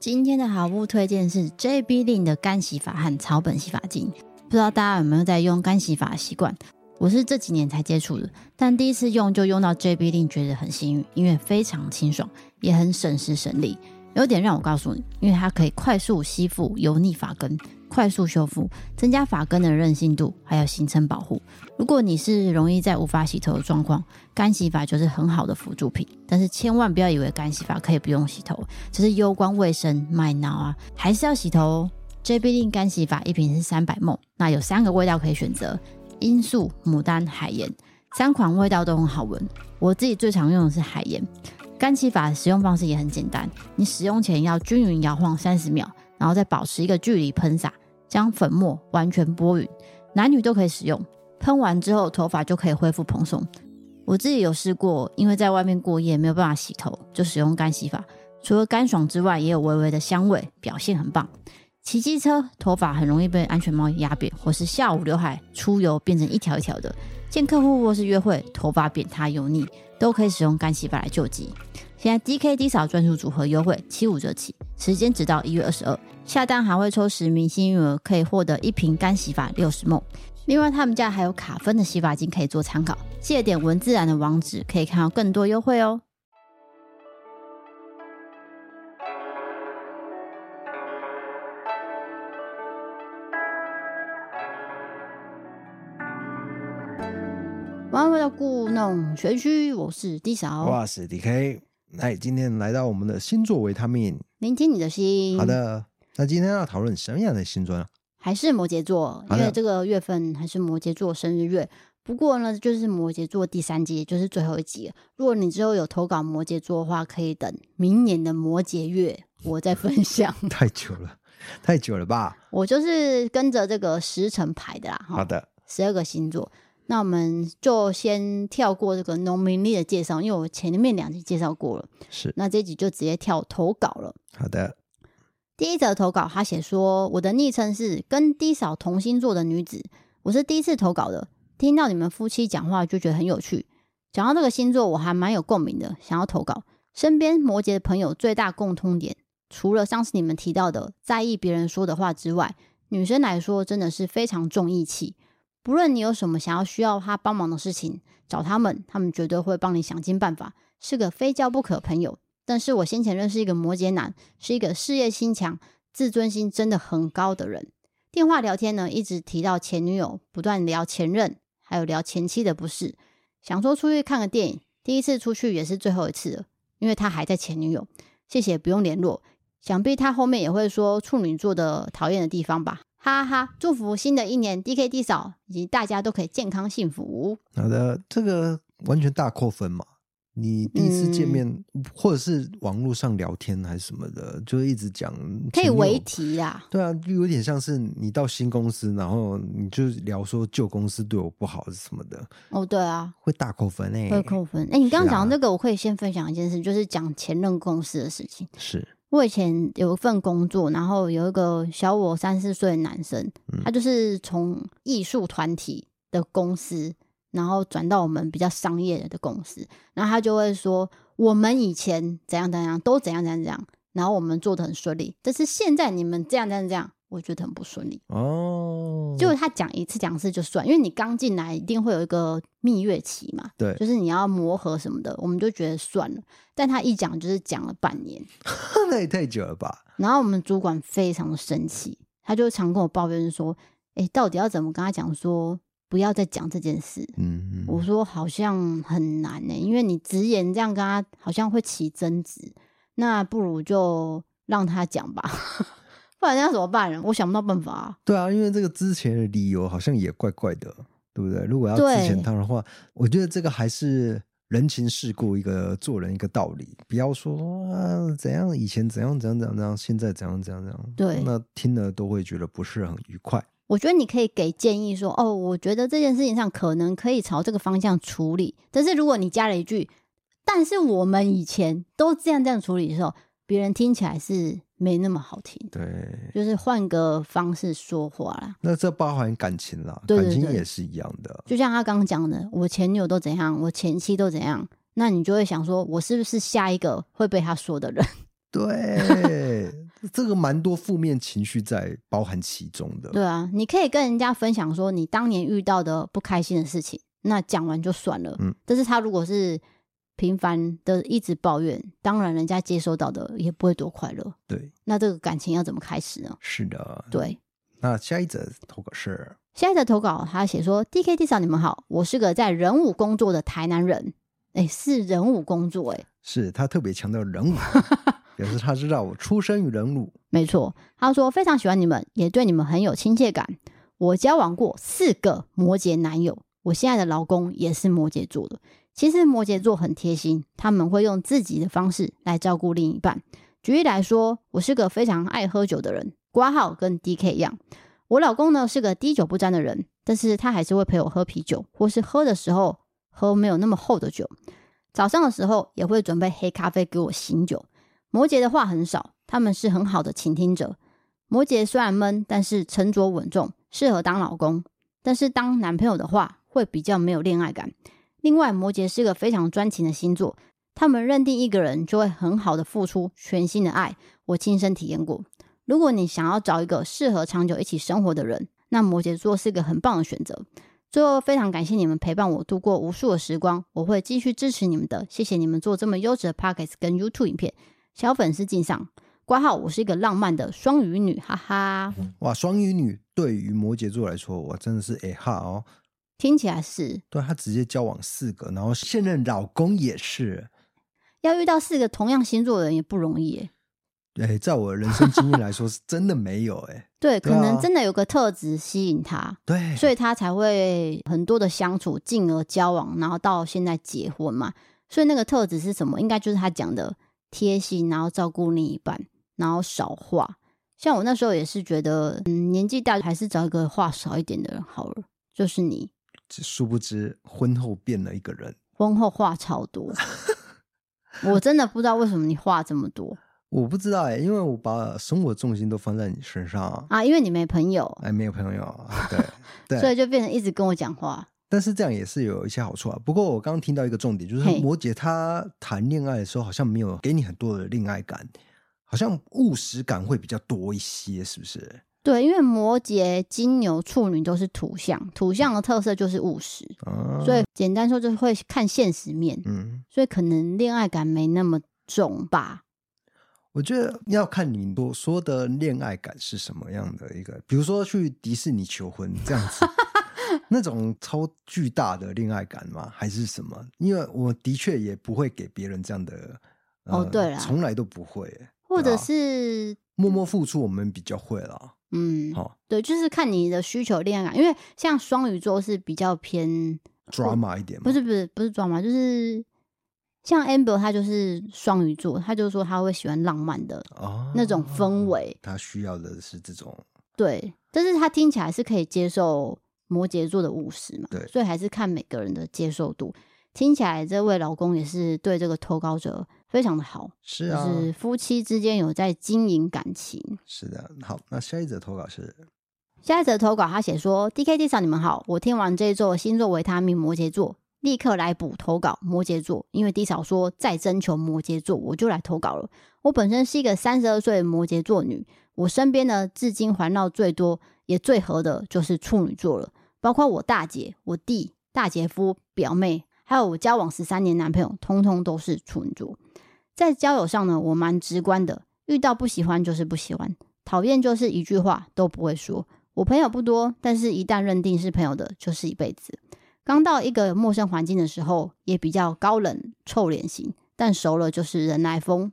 今天的好物推荐是 JB Lin 的干洗发和草本洗发精，不知道大家有没有在用干洗发习惯？我是这几年才接触的，但第一次用就用到 JB Lin，觉得很幸运，因为非常清爽，也很省时省力。有点让我告诉你，因为它可以快速吸附油腻发根，快速修复，增加发根的韧性度，还有形成保护。如果你是容易在无法洗头的状况，干洗发就是很好的辅助品。但是千万不要以为干洗发可以不用洗头，这是攸关卫生卖脑啊，还是要洗头哦。J B L 干洗发一瓶是三百 ml，那有三个味道可以选择：罂粟、牡丹、海盐，三款味道都很好闻。我自己最常用的是海盐。干洗发的使用方式也很简单，你使用前要均匀摇晃三十秒，然后再保持一个距离喷洒，将粉末完全拨匀，男女都可以使用。喷完之后，头发就可以恢复蓬松。我自己有试过，因为在外面过夜没有办法洗头，就使用干洗发，除了干爽之外，也有微微的香味，表现很棒。骑机车，头发很容易被安全帽压扁，或是下午刘海出油变成一条一条的。见客户或是约会，头发扁塌油腻，都可以使用干洗发来救急。现在 DK 低嫂专属组合优惠七五折起，时间只到一月二十二，下单还会抽十名幸运儿，可以获得一瓶干洗发六十 ml。另外，他们家还有卡芬的洗发精可以做参考，记得点文字栏的网址，可以看到更多优惠哦。欢迎回到故弄玄虚，我是 D 嫂，我是 DK。来，今天来到我们的星座维他命，聆听你的心。好的，那今天要讨论什么样的星座呢？还是摩羯座，因为这个月份还是摩羯座生日月。不过呢，就是摩羯座第三季，也就是最后一集。如果你之后有投稿摩羯座的话，可以等明年的摩羯月我再分享。太久了，太久了吧？我就是跟着这个时辰排的啦。好的，十二个星座。那我们就先跳过这个农民历的介绍，因为我前面两集介绍过了。是，那这一集就直接跳投稿了。好的，第一则投稿，他写说：“我的昵称是跟低嫂同星座的女子，我是第一次投稿的，听到你们夫妻讲话就觉得很有趣。讲到这个星座，我还蛮有共鸣的，想要投稿。身边摩羯的朋友最大共通点，除了上次你们提到的在意别人说的话之外，女生来说真的是非常重义气。”不论你有什么想要需要他帮忙的事情，找他们，他们绝对会帮你想尽办法，是个非交不可朋友。但是我先前认识一个摩羯男，是一个事业心强、自尊心真的很高的人。电话聊天呢，一直提到前女友，不断聊前任，还有聊前妻的不是。想说出去看个电影，第一次出去也是最后一次了，因为他还在前女友。谢谢，不用联络。想必他后面也会说处女座的讨厌的地方吧。哈哈哈！祝福新的一年，D K D 嫂以及大家都可以健康幸福。好的，这个完全大扣分嘛！你第一次见面，嗯、或者是网络上聊天还是什么的，就一直讲，可以为题呀。对啊，就有点像是你到新公司，然后你就聊说旧公司对我不好是什么的。哦，对啊，会大扣分诶，会扣分。哎，你刚刚讲的那个，我可以先分享一件事，就是讲前任公司的事情。是。我以前有一份工作，然后有一个小我三四岁的男生，他就是从艺术团体的公司，然后转到我们比较商业的公司，然后他就会说，我们以前怎样怎样都怎样怎样怎样，然后我们做的很顺利，但是现在你们这样这样这样。我觉得很不顺利哦，就他讲一次讲一次就算，因为你刚进来一定会有一个蜜月期嘛，对，就是你要磨合什么的，我们就觉得算了。但他一讲就是讲了半年，那也太久了吧？然后我们主管非常的生气，他就常跟我抱怨说：“哎，到底要怎么跟他讲说不要再讲这件事？”嗯嗯，我说好像很难呢，因为你直言这样跟他好像会起争执，那不如就让他讲吧。不然要怎么办呢？我想不到办法啊。对啊，因为这个之前的理由好像也怪怪的，对不对？如果要之前他的话，我觉得这个还是人情世故，一个做人一个道理。不要说啊，怎样以前怎样怎样怎样怎样，现在怎样怎样怎样。对，那听了都会觉得不是很愉快。我觉得你可以给建议说，哦，我觉得这件事情上可能可以朝这个方向处理。但是如果你加了一句，但是我们以前都这样这样处理的时候，别人听起来是。没那么好听，对，就是换个方式说话啦。那这包含感情啦，对对对，感情也是一样的。就像他刚刚讲的，我前女友都怎样，我前妻都怎样，那你就会想说，我是不是下一个会被他说的人？对，这个蛮多负面情绪在包含其中的。对啊，你可以跟人家分享说你当年遇到的不开心的事情，那讲完就算了。嗯，但是他如果是频繁的一直抱怨，当然人家接收到的也不会多快乐。对，那这个感情要怎么开始呢？是的，对。那下一则投稿是下一则投稿，他写说：“D K D 嫂，你们好，我是个在人武工作的台南人。哎，是人武工作，哎，是他特别强调人武，表示他知道我出生于人武。没错，他说非常喜欢你们，也对你们很有亲切感。我交往过四个摩羯男友，我现在的老公也是摩羯座的。其实摩羯座很贴心，他们会用自己的方式来照顾另一半。举例来说，我是个非常爱喝酒的人。”挂号跟 DK 一样，我老公呢是个滴酒不沾的人，但是他还是会陪我喝啤酒，或是喝的时候喝没有那么厚的酒。早上的时候也会准备黑咖啡给我醒酒。摩羯的话很少，他们是很好的倾听者。摩羯虽然闷，但是沉着稳重，适合当老公。但是当男朋友的话，会比较没有恋爱感。另外，摩羯是个非常专情的星座，他们认定一个人就会很好的付出全新的爱。我亲身体验过。如果你想要找一个适合长久一起生活的人，那摩羯座是个很棒的选择。最后，非常感谢你们陪伴我度过无数的时光，我会继续支持你们的。谢谢你们做这么优质的 Podcast 跟 YouTube 影片，小粉丝敬上。括号，我是一个浪漫的双鱼女，哈哈。哇，双鱼女对于摩羯座来说，我真的是哎哈哦。听起来是。对，他直接交往四个，然后现任老公也是。要遇到四个同样星座的人也不容易耶。对，在我人生经验来说，是真的没有哎。对，可能真的有个特质吸引他，对，所以他才会很多的相处，进而交往，然后到现在结婚嘛。所以那个特质是什么？应该就是他讲的贴心，然后照顾另一半，然后少话。像我那时候也是觉得，嗯，年纪大还是找一个话少一点的人好了。就是你，殊不知婚后变了一个人，婚后话超多。我真的不知道为什么你话这么多。我不知道哎，因为我把生活重心都放在你身上啊。啊，因为你没朋友，哎，没有朋友，对，对所以就变成一直跟我讲话。但是这样也是有一些好处啊。不过我刚刚听到一个重点，就是摩羯他谈恋爱的时候好像没有给你很多的恋爱感，好像务实感会比较多一些，是不是？对，因为摩羯、金牛、处女都是土象，土象的特色就是务实，啊、所以简单说就是会看现实面，嗯，所以可能恋爱感没那么重吧。我觉得要看你所说的恋爱感是什么样的一个，比如说去迪士尼求婚这样子，那种超巨大的恋爱感吗？还是什么？因为我的确也不会给别人这样的，呃、哦，对了，从来都不会，或者是默默付出，我们比较会了。嗯，好、哦，对，就是看你的需求恋爱感，因为像双鱼座是比较偏 drama 一点，不是不是不是 drama，就是。像 Amber，他就是双鱼座，他就说他会喜欢浪漫的那种氛围，哦，他需要的是这种。对，但是他听起来是可以接受摩羯座的务实嘛？对，所以还是看每个人的接受度。听起来这位老公也是对这个投稿者非常的好，是啊，就是夫妻之间有在经营感情。是的，好，那下一则投稿是下一则投稿，他写说：“D K D 嫂，你们好，我听完这一座星座维他命摩羯座。”立刻来补投稿摩羯座，因为 D 嫂说再征求摩羯座，我就来投稿了。我本身是一个三十二岁的摩羯座女，我身边呢至今环绕最多也最合的就是处女座了，包括我大姐、我弟、大姐夫、表妹，还有我交往十三年男朋友，通通都是处女座。在交友上呢，我蛮直观的，遇到不喜欢就是不喜欢，讨厌就是一句话都不会说。我朋友不多，但是一旦认定是朋友的，就是一辈子。刚到一个陌生环境的时候，也比较高冷、臭脸型，但熟了就是人来疯。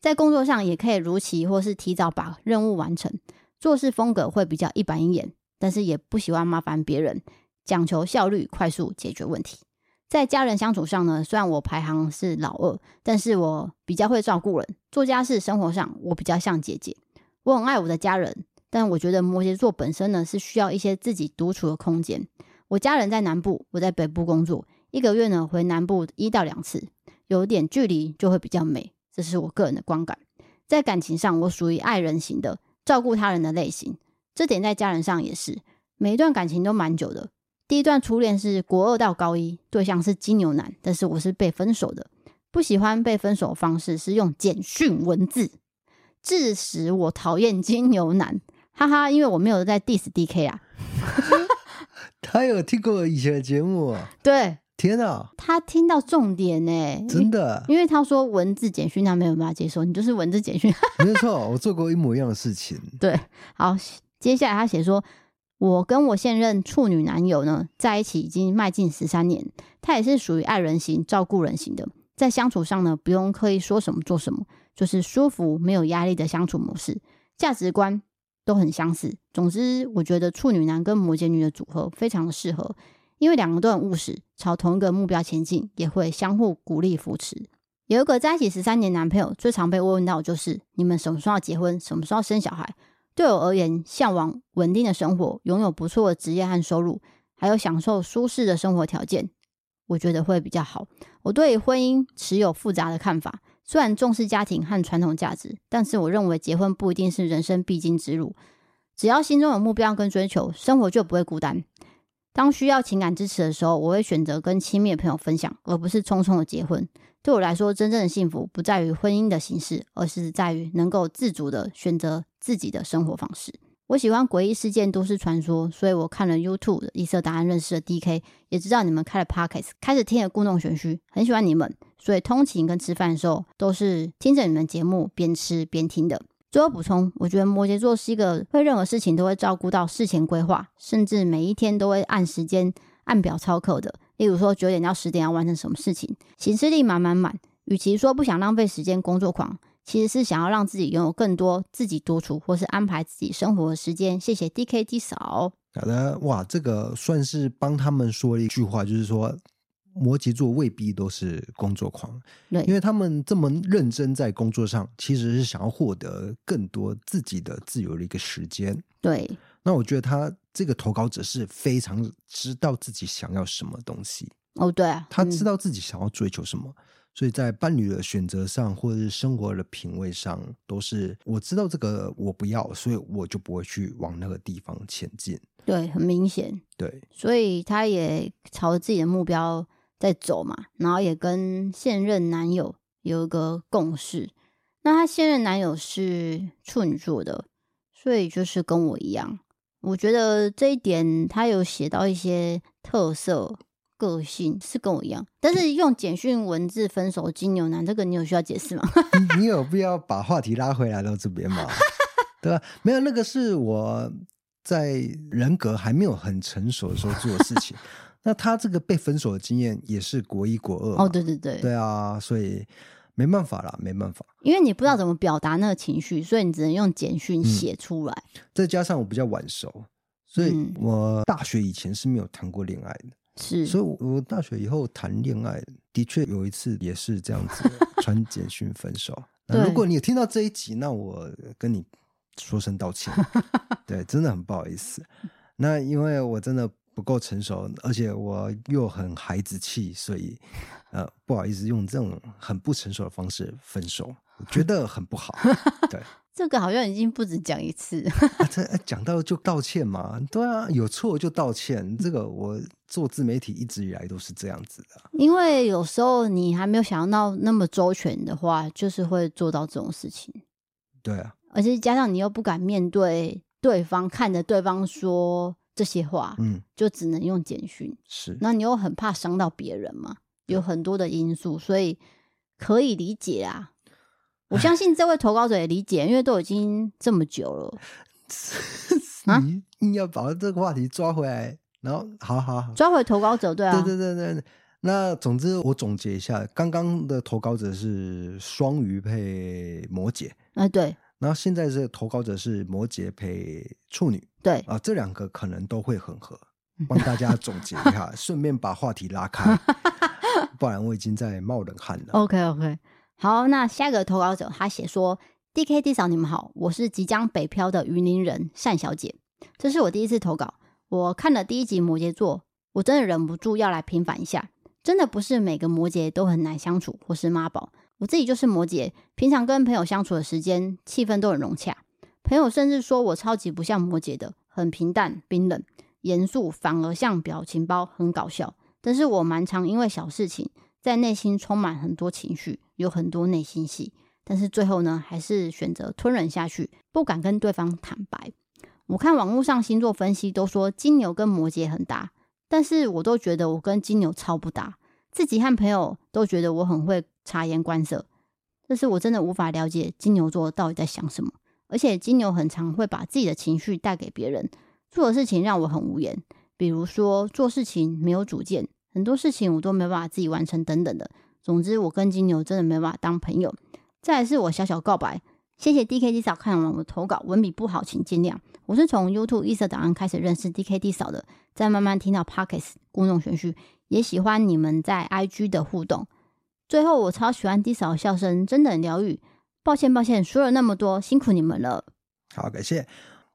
在工作上也可以如期或是提早把任务完成，做事风格会比较一板一眼，但是也不喜欢麻烦别人，讲求效率、快速解决问题。在家人相处上呢，虽然我排行是老二，但是我比较会照顾人，做家事、生活上我比较像姐姐。我很爱我的家人，但我觉得摩羯座本身呢是需要一些自己独处的空间。我家人在南部，我在北部工作，一个月呢回南部一到两次，有点距离就会比较美，这是我个人的观感。在感情上，我属于爱人型的，照顾他人的类型，这点在家人上也是。每一段感情都蛮久的，第一段初恋是国二到高一，对象是金牛男，但是我是被分手的。不喜欢被分手的方式是用简讯文字，致使我讨厌金牛男。哈哈，因为我没有在 diss DK 啊。他有听过以前的节目？对，天哪，他听到重点呢，真的，因为他说文字简讯他没有办法接受，你就是文字简讯，没错，我做过一模一样的事情。对，好，接下来他写说，我跟我现任处女男友呢在一起已经迈进十三年，他也是属于爱人型、照顾人型的，在相处上呢不用刻意说什么做什么，就是舒服没有压力的相处模式，价值观。都很相似。总之，我觉得处女男跟摩羯女的组合非常的适合，因为两个都很务实，朝同一个目标前进，也会相互鼓励扶持。有一个在一起十三年男朋友，最常被问到就是：你们什么时候要结婚？什么时候要生小孩？对我而言，向往稳定的生活，拥有不错的职业和收入，还有享受舒适的生活条件，我觉得会比较好。我对婚姻持有复杂的看法。虽然重视家庭和传统价值，但是我认为结婚不一定是人生必经之路。只要心中有目标跟追求，生活就不会孤单。当需要情感支持的时候，我会选择跟亲密的朋友分享，而不是匆匆的结婚。对我来说，真正的幸福不在于婚姻的形式，而是在于能够自主的选择自己的生活方式。我喜欢诡异事件、都市传说，所以我看了 YouTube 的异色答案，认识了 DK，也知道你们开了 Podcast，开始听了故弄玄虚，很喜欢你们。所以通勤跟吃饭的时候，都是听着你们节目边吃边听的。最后补充，我觉得摩羯座是一个会任何事情都会照顾到事前规划，甚至每一天都会按时间按表操课的。例如说九点到十点要完成什么事情，行事力满满满。与其说不想浪费时间工作狂，其实是想要让自己拥有更多自己独处或是安排自己生活的时间。谢谢 DKD 嫂。好的，哇，这个算是帮他们说了一句话，就是说。摩羯座未必都是工作狂，对，因为他们这么认真在工作上，其实是想要获得更多自己的自由的一个时间。对，那我觉得他这个投稿者是非常知道自己想要什么东西。哦，对啊，他知道自己想要追求什么，嗯，所以在伴侣的选择上，或者是生活的品味上，都是我知道这个我不要，所以我就不会去往那个地方前进。对，很明显。对，所以他也朝着自己的目标。在走嘛，然后也跟现任男友有一个共识。那他现任男友是处女座的，所以就是跟我一样。我觉得这一点他有写到一些特色个性，是跟我一样。但是用简讯文字分手金牛男，这个你有需要解释吗？你有必要把话题拉回来到这边吗？对吧？没有，那个是我在人格还没有很成熟的时候做的事情。那他这个被分手的经验也是国一国二哦，对对对，对啊，所以没办法啦，没办法，因为你不知道怎么表达那个情绪，所以你只能用简讯写出来。嗯。再加上我比较晚熟，所以我大学以前是没有谈过恋爱的，是，所以我大学以后谈恋爱的确有一次也是这样子 传简讯分手。那如果你有听到这一集，那我跟你说声道歉，对，真的很不好意思。那因为我真的。不够成熟，而且我又很孩子气，所以呃不好意思用这种很不成熟的方式分手，我觉得很不好。对，这个好像已经不止讲一次，啊、这讲到就道歉嘛，对啊，有错就道歉。这个我做自媒体一直以来都是这样子的。因为有时候你还没有想到那么周全的话，就是会做到这种事情。对啊，而且加上你又不敢面对对方，看着对方说。这些话，嗯，就只能用简讯。是，那你又很怕伤到别人嘛？有很多的因素，所以可以理解啊。我相信这位投稿者也理解，因为都已经这么久了。啊你硬要把这个话题抓回来，然后，好好好，抓回投稿者，对啊，对对对对。那总之，我总结一下，刚刚的投稿者是双鱼配摩羯，哎、呃，对。然后现在这个投稿者是摩羯配处女，对啊，这两个可能都会很合，帮大家总结一下，顺便把话题拉开，不然我已经在冒冷汗了。OK OK，好，那下一个投稿者他写说：“DKD 嫂，你们好，我是即将北漂的云林人单小姐，这是我第一次投稿。我看了第一集摩羯座，我真的忍不住要来平反一下，真的不是每个摩羯都很难相处或是妈宝。”我自己就是摩羯，平常跟朋友相处的时间，气氛都很融洽。朋友甚至说我超级不像摩羯的，很平淡、冰冷、严肃，反而像表情包，很搞笑。但是我蛮常因为小事情在内心充满很多情绪，有很多内心戏，但是最后呢，还是选择吞忍下去，不敢跟对方坦白。我看网络上星座分析都说金牛跟摩羯很搭，但是我都觉得我跟金牛超不搭。自己和朋友都觉得我很会察言观色，但是我真的无法了解金牛座到底在想什么。而且金牛很常会把自己的情绪带给别人，做的事情让我很无言。比如说做事情没有主见。很多事情我都没办法自己完成，等等的。总之，我跟金牛真的没办法当朋友。再来是我小小告白，谢谢 DKD 嫂看完我的投稿，文笔不好，请见谅。我是从 YouTube 一色档案开始认识 DKD 嫂的，再慢慢听到 Podcast 故弄玄虚，也喜欢你们在 IG 的互动。最后，我超喜欢 D 嫂的笑声，真的很疗愈。抱歉，抱歉，说了那么多，辛苦你们了。好，感谢。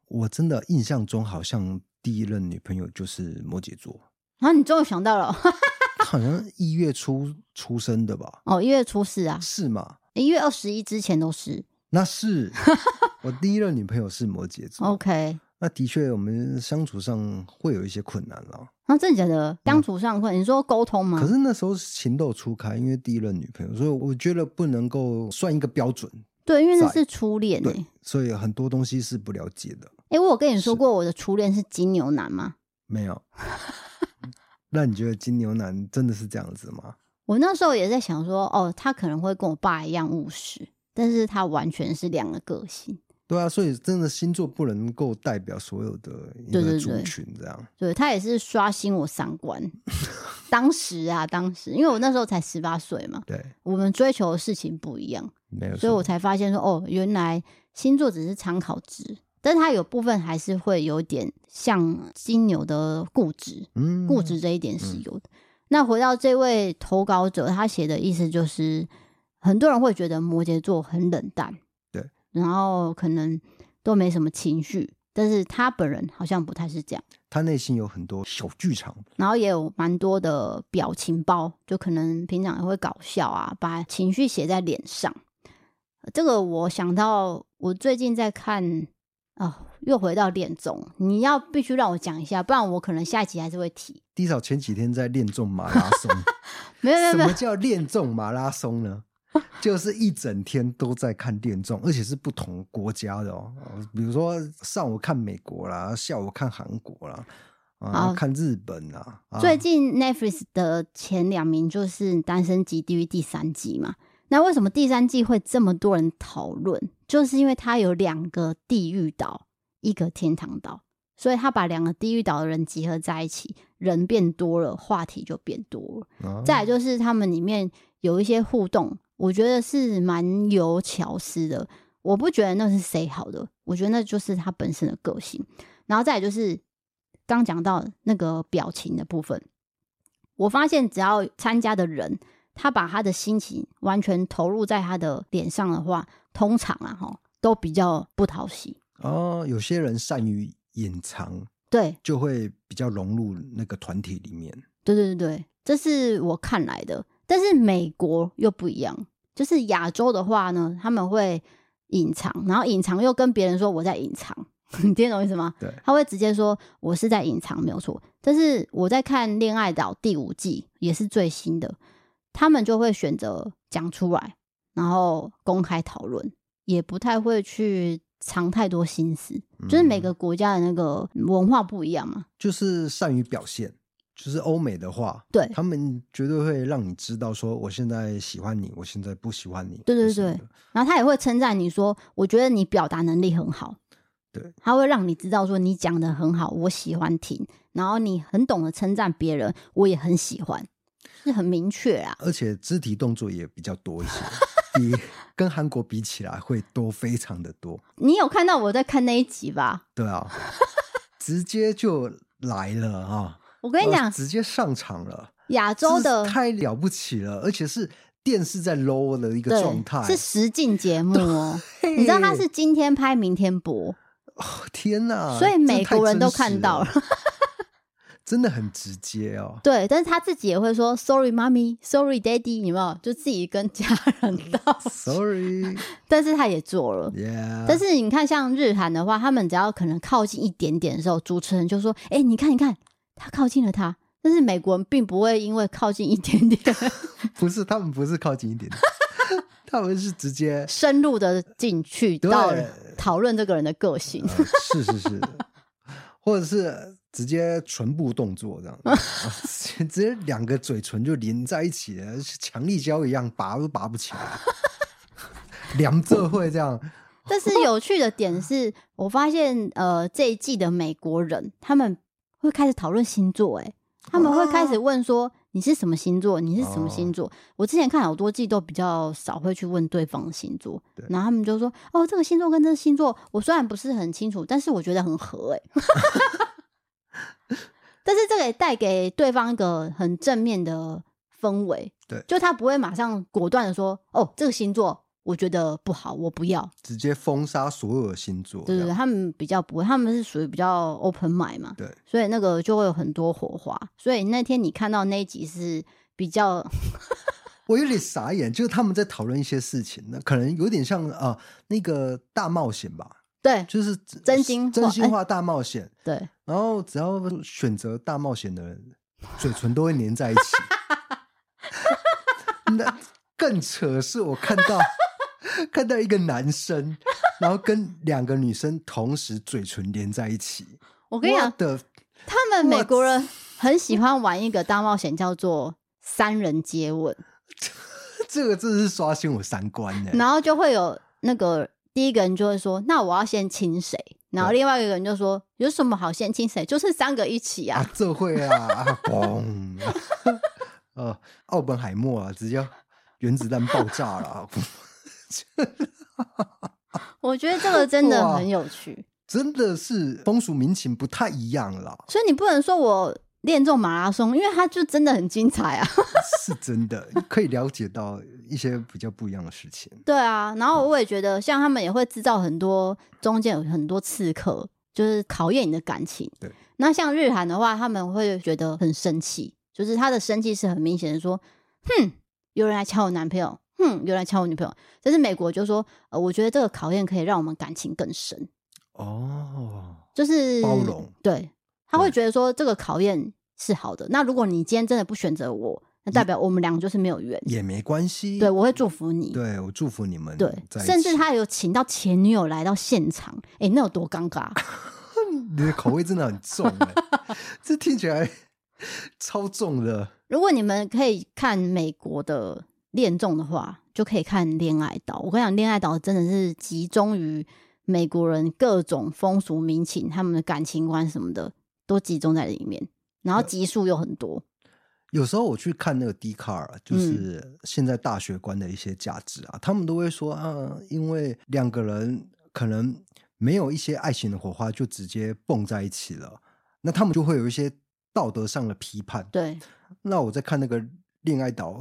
我真的印象中好像第一任女朋友就是摩羯座。啊！你终于想到了，好像一月初出生的吧？哦，一月初四啊？是吗？一月二十一之前都是。那是 我第一任女朋友是摩羯座。OK，那的确我们相处上会有一些困难了。啊，真的假的？相处上困难？嗯，你说沟通吗？可是那时候情窦初开，因为第一任女朋友，所以我觉得不能够算一个标准。对，因为那是初恋，对，所以很多东西是不了解的。哎，我有跟你说过我的初恋是金牛男吗？没有。那你觉得金牛男真的是这样子吗？我那时候也在想说，哦，他可能会跟我爸一样务实，但是他完全是两个个性。对啊，所以真的星座不能够代表所有的一个族群，这样。对，他也是刷新我三观。当时啊，当时，因为我那时候才十八岁嘛，对，我们追求的事情不一样，没有，所以我才发现说，哦，原来星座只是参考值。但是他有部分还是会有点像金牛的固执，嗯，固执这一点是有的。嗯、那回到这位投稿者，他写的意思就是，很多人会觉得摩羯座很冷淡，对，然后可能都没什么情绪，但是他本人好像不太是这样，他内心有很多小剧场，然后也有蛮多的表情包，就可能平常也会搞笑啊，把情绪写在脸上。这个我想到，我最近在看。哦，又回到恋综，你要必须让我讲一下，不然我可能下一集还是会提。低嫂前几天在恋综马拉松，没有没有，什么叫恋综马拉松呢？就是一整天都在看电综，而且是不同国家的哦。比如说上午看美国啦，下午看韩国啦，啊，看日本啦。最近 Netflix 的前两名就是《单身即地狱》第三季嘛。那为什么第三季会这么多人讨论？就是因为它有两个地狱岛，一个天堂岛，所以他把两个地狱岛的人集合在一起，人变多了，话题就变多了。哦、再来就是他们里面有一些互动，我觉得是蛮有巧思的。我不觉得那是谁好的，我觉得那就是他本身的个性。然后再就是刚讲到那个表情的部分，我发现只要参加的人。他把他的心情完全投入在他的脸上的话，通常啊，哈，都比较不讨喜哦。有些人善于隐藏，对，就会比较融入那个团体里面。对对对对，这是我看来的。但是美国又不一样，就是亚洲的话呢，他们会隐藏，然后隐藏又跟别人说我在隐藏，你听懂意思吗？对，他会直接说我是在隐藏，没有错。但是我在看《恋爱岛》第五季，也是最新的。他们就会选择讲出来，然后公开讨论，也不太会去藏太多心思。嗯、就是每个国家的那个文化不一样嘛，就是善于表现。就是欧美的话，对，他们绝对会让你知道说，我现在喜欢你，我现在不喜欢你。对对对，然后他也会称赞你说，我觉得你表达能力很好。对，他会让你知道说你讲的很好，我喜欢听。然后你很懂得称赞别人，我也很喜欢。是很明确啊，而且肢体动作也比较多一些，比 跟韩国比起来会多非常的多。你有看到我在看那一集吧？对啊，直接就来了啊！我跟你讲，直接上场了。亚洲的太了不起了，而且是电视在 low 的一个状态，是实境节目哦。你知道他是今天拍，明天播。哦天哪！所以美国人都看到了。真的很直接哦，对，但是他自己也会说 “sorry，妈咪 ”，“sorry，爹地”，有没有？就自己跟家人道 “sorry”，但是他也做了。Yeah. 但是你看，像日韩的话，他们只要可能靠近一点点的时候，主持人就说：“哎、欸，你看，你看，他靠近了他，但是美国人并不会因为靠近一点点，不是他们不是靠近一点点，他们是直接深入的进去到讨论这个人的个性，呃、是是是，或者是直接唇部动作这样，直接两个嘴唇就连在一起了，强力胶一样拔都拔不起来，两这会这样。但是有趣的点是我发现，呃，这一季的美国人他们会开始讨论星座，哎，他们会开始问说你是什么星座，你是什么星座？我之前看好多季都比较少会去问对方星座，然后他们就说哦，这个星座跟这个星座，我虽然不是很清楚，但是我觉得很合，哎，但是这个也带给对方一个很正面的氛围，对，就他不会马上果断的说哦，这个星座。我觉得不好，我不要直接封杀所有的星座。对对对，他们比较不会，他们是属于比较 open mind 嘛。对，所以那个就会有很多火花。所以那天你看到那一集是比较，我有点傻眼，就是他们在讨论一些事情，那可能有点像啊、呃、那个大冒险吧。对，就是真心真心话大冒险。对，然后只要选择大冒险的人，嘴唇都会粘在一起。那更扯是我看到。看到一个男生，然后跟两个女生同时嘴唇连在一起。我跟你讲的，他们美国人很喜欢玩一个大冒险，叫做三人接吻。这个真是刷新我三观呢。然后就会有那个第一个人就会说：“那我要先亲谁？”然后另外一个人就说：“有什么好先亲谁？就是三个一起啊！”啊这会啊，嘣！呃，奥本海默啊，直接原子弹爆炸了。我觉得这个真的很有趣，真的是风俗民情不太一样了。所以你不能说我练这种马拉松，因为它就真的很精彩啊。是真的，可以了解到一些比较不一样的事情。对啊，然后我也觉得，像他们也会制造很多中间有很多刺客，就是考验你的感情。对，那像日韩的话，他们会觉得很生气，就是他的生气是很明显的，说：“哼，有人来抢我男朋友。”嗯，有人抢我女朋友，但是美国就说，呃，我觉得这个考验可以让我们感情更深哦，就是包容，对，他会觉得说这个考验是好的。那如果你今天真的不选择我，那代表我们两个就是没有缘，也没关系。对，我会祝福你，对，我祝福你们，对，甚至他有请到前女友来到现场，哎，那有多尴尬？你的口味真的很重哎，这听起来超重的。如果你们可以看美国的。恋综的话，就可以看《恋爱岛》。我跟你讲，《恋爱岛》真的是集中于美国人各种风俗民情，他们的感情观什么的都集中在里面。然后集数又很多。有时候我去看那个 D 卡尔，就是现在大学观的一些价值啊，嗯、他们都会说啊，因为两个人可能没有一些爱情的火花，就直接蹦在一起了，那他们就会有一些道德上的批判。对。那我在看那个。恋爱岛，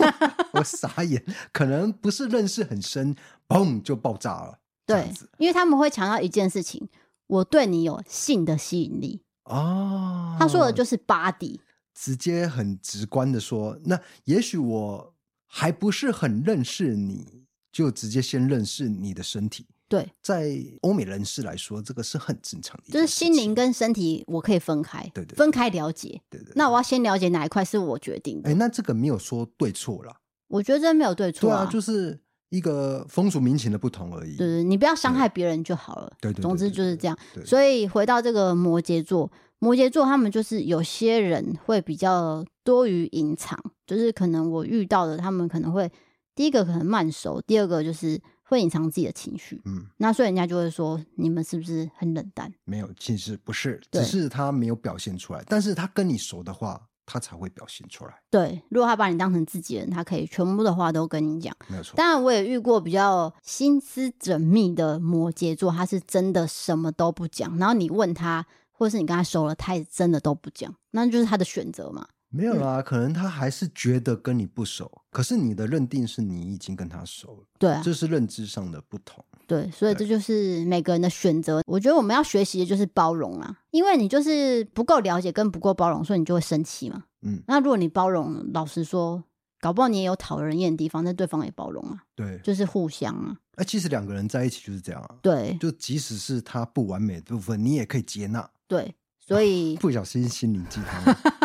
我傻眼，可能不是认识很深，砰就爆炸了。对，因为他们会强调一件事情：我对你有性的吸引力。哦，他说的就是 body，直接很直观的说，那也许我还不是很认识你，就直接先认识你的身体。对，在欧美人士来说，这个是很正常的，就是心灵跟身体我可以分开，对对，分开了解，对对。那我要先了解哪一块是我决定的。哎，那这个没有说对错啦，我觉得这没有对错，对啊，就是一个风俗民情的不同而已。对对，你不要伤害别人就好了。对对，总之就是这样。所以回到这个摩羯座，摩羯座他们就是有些人会比较多于隐藏，就是可能我遇到的，他们可能会第一个可能慢熟，第二个就是。会隐藏自己的情绪，嗯，那所以人家就会说你们是不是很冷淡？没有，其实不是，只是他没有表现出来。但是他跟你熟的话，他才会表现出来。对，如果他把你当成自己人，他可以全部的话都跟你讲。没有错。当然，我也遇过比较心思缜密的摩羯座，他是真的什么都不讲。然后你问他，或者是你跟他熟了，他也真的都不讲，那就是他的选择嘛。没有啦，嗯，可能他还是觉得跟你不熟，可是你的认定是你已经跟他熟了，对啊，这是认知上的不同。对，所以这就是每个人的选择。我觉得我们要学习的就是包容啊，因为你就是不够了解跟不够包容，所以你就会生气嘛。嗯，那如果你包容，老实说，搞不好你也有讨人厌的地方，但对方也包容啊。对，就是互相啊。哎，其实两个人在一起就是这样啊。对，就即使是他不完美的部分，你也可以接纳。对，所以、啊、不小心心灵鸡汤。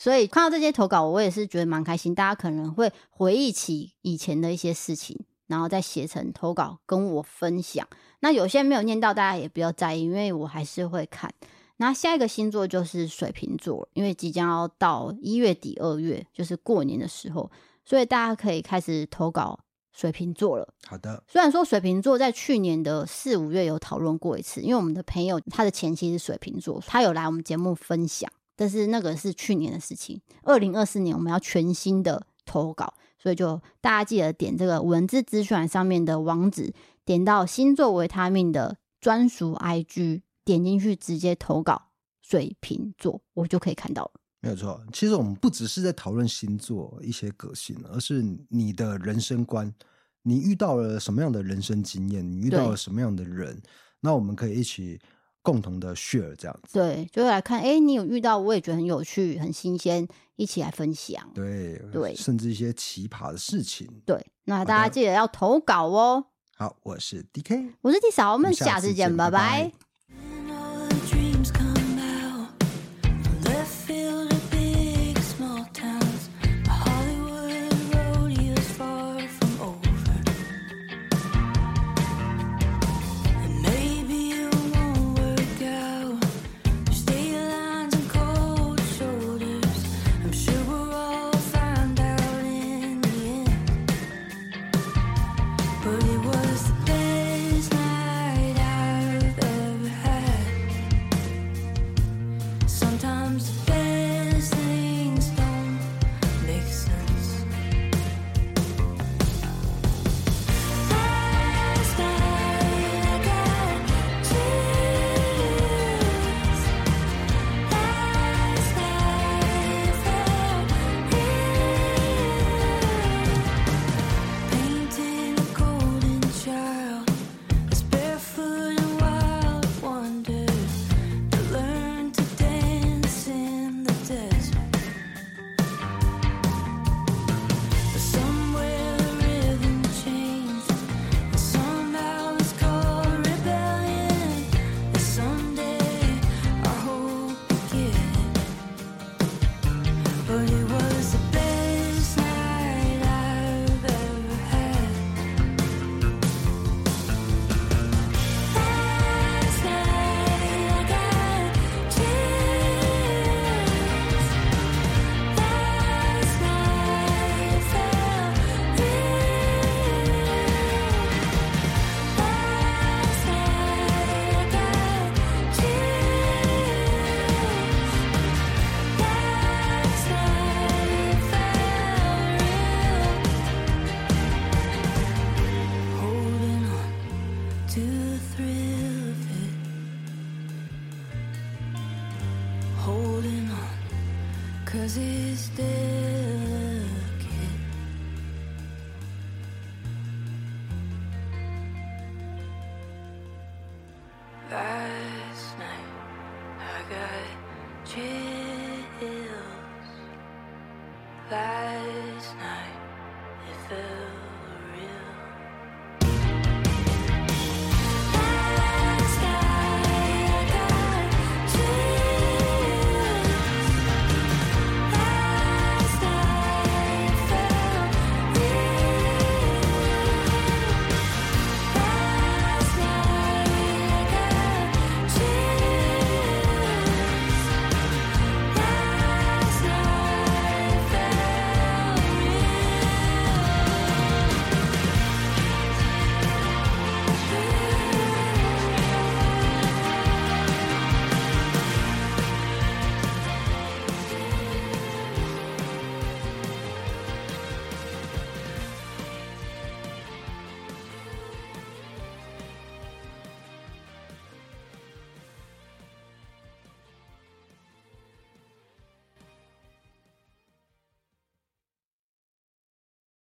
所以看到这些投稿，我也是觉得蛮开心。大家可能会回忆起以前的一些事情，然后再写成投稿跟我分享。那有些没有念到，大家也不要在意，因为我还是会看。那下一个星座就是水瓶座，因为即将要到一月底二月，就是过年的时候，所以大家可以开始投稿水瓶座了。好的，虽然说水瓶座在去年的四五月有讨论过一次，因为我们的朋友他的前妻是水瓶座，他有来我们节目分享，但是那个是去年的事情。二零二四年我们要全新的投稿，所以就大家记得点这个文字资讯上面的网址，点到星座维他命的专属 IG。点进去直接投稿水瓶座，我就可以看到了。没有错，其实我们不只是在讨论星座一些个性，而是你的人生观，你遇到了什么样的人生经验，你遇到了什么样的人，那我们可以一起共同的 share 这样子。对，就会来看，哎，你有遇到，我也觉得很有趣、很新鲜，一起来分享。对对，甚至一些奇葩的事情。对，那大家记得要投稿哦。好，我是 DK，我是 D 嫂，我们下次见，拜拜。拜拜。